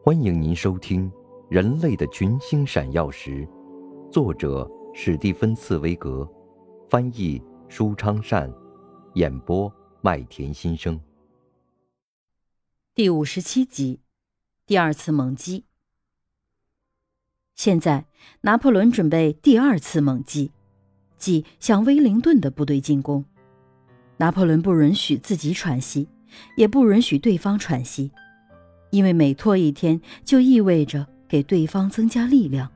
欢迎您收听《人类的群星闪耀时》，作者史蒂芬·茨威格，翻译舒昌善，演播麦田心声。第五十七集，第二次猛击。现在，拿破仑准备第二次猛击，即向威灵顿的部队进攻。拿破仑不允许自己喘息，也不允许对方喘息。因为每拖一天，就意味着给对方增加力量，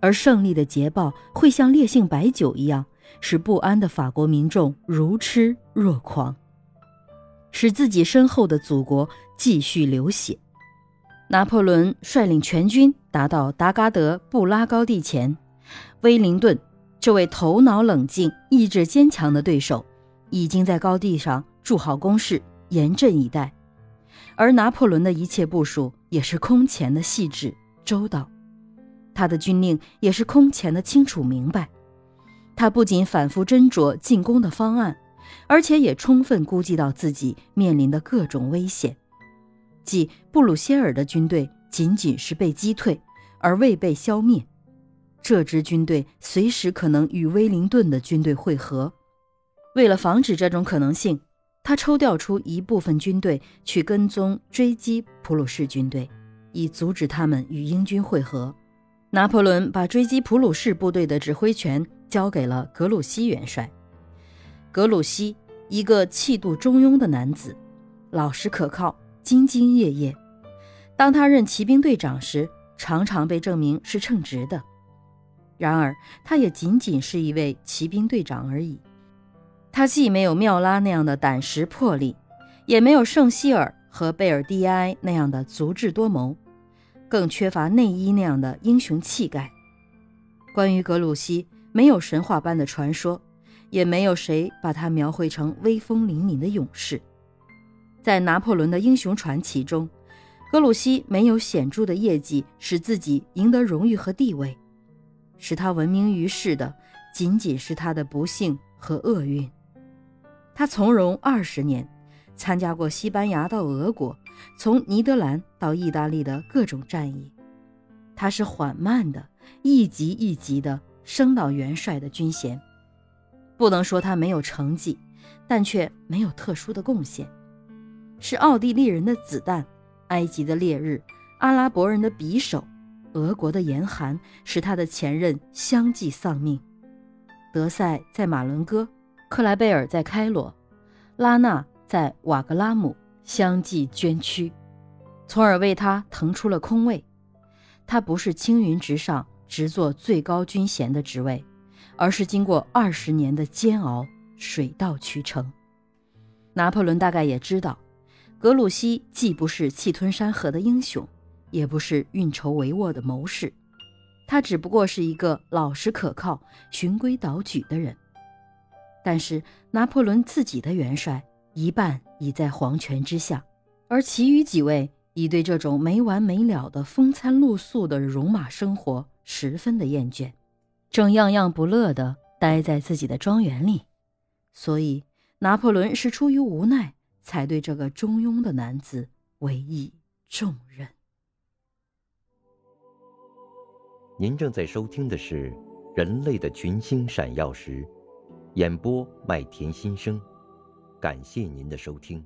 而胜利的捷报会像烈性白酒一样，使不安的法国民众如痴若狂，使自己身后的祖国继续流血。拿破仑率领全军达到达嘎德布拉高地前，威灵顿这位头脑冷静、意志坚强的对手，已经在高地上筑好工事，严阵以待。而拿破仑的一切部署也是空前的细致周到，他的军令也是空前的清楚明白。他不仅反复斟酌进攻的方案，而且也充分估计到自己面临的各种危险，即布鲁歇尔的军队仅仅是被击退，而未被消灭。这支军队随时可能与威灵顿的军队会合。为了防止这种可能性。他抽调出一部分军队去跟踪追击普鲁士军队，以阻止他们与英军会合。拿破仑把追击普鲁士部队的指挥权交给了格鲁希元帅。格鲁希，一个气度中庸的男子，老实可靠，兢兢业业。当他任骑兵队长时，常常被证明是称职的。然而，他也仅仅是一位骑兵队长而已。他既没有缪拉那样的胆识魄力，也没有圣希尔和贝尔蒂埃那样的足智多谋，更缺乏内伊那样的英雄气概。关于格鲁希，没有神话般的传说，也没有谁把他描绘成威风凛凛的勇士。在拿破仑的英雄传奇中，格鲁希没有显著的业绩使自己赢得荣誉和地位，使他闻名于世的仅仅是他的不幸和厄运。他从容二十年，参加过西班牙到俄国，从尼德兰到意大利的各种战役。他是缓慢的，一级一级的升到元帅的军衔。不能说他没有成绩，但却没有特殊的贡献。是奥地利人的子弹，埃及的烈日，阿拉伯人的匕首，俄国的严寒，使他的前任相继丧命。德赛在马伦哥。克莱贝尔在开罗，拉纳在瓦格拉姆相继捐躯，从而为他腾出了空位。他不是青云直上，直坐最高军衔的职位，而是经过二十年的煎熬，水到渠成。拿破仑大概也知道，格鲁希既不是气吞山河的英雄，也不是运筹帷幄的谋士，他只不过是一个老实可靠、循规蹈矩的人。但是拿破仑自己的元帅一半已在皇权之下，而其余几位已对这种没完没了的风餐露宿的戎马生活十分的厌倦，正样样不乐地待在自己的庄园里。所以拿破仑是出于无奈，才对这个中庸的男子委以重任。您正在收听的是《人类的群星闪耀时》。演播麦田心声，感谢您的收听。